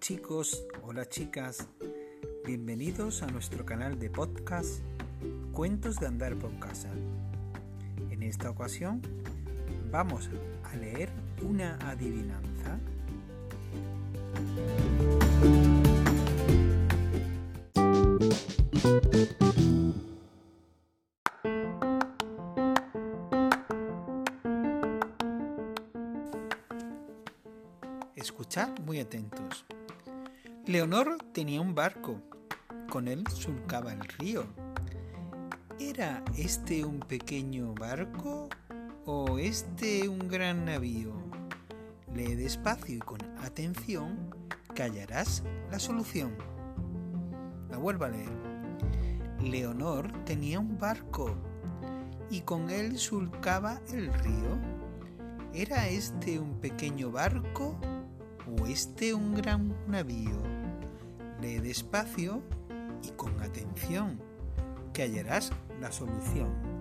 chicos, hola chicas, bienvenidos a nuestro canal de podcast Cuentos de Andar por Casa. En esta ocasión vamos a leer una adivinanza. Escuchad muy atentos. Leonor tenía un barco. Con él surcaba el río. ¿Era este un pequeño barco o este un gran navío? Lee despacio y con atención que hallarás la solución. La vuelvo a leer. Leonor tenía un barco y con él surcaba el río. ¿Era este un pequeño barco o este un gran navío? Lee despacio y con atención, que hallarás la solución.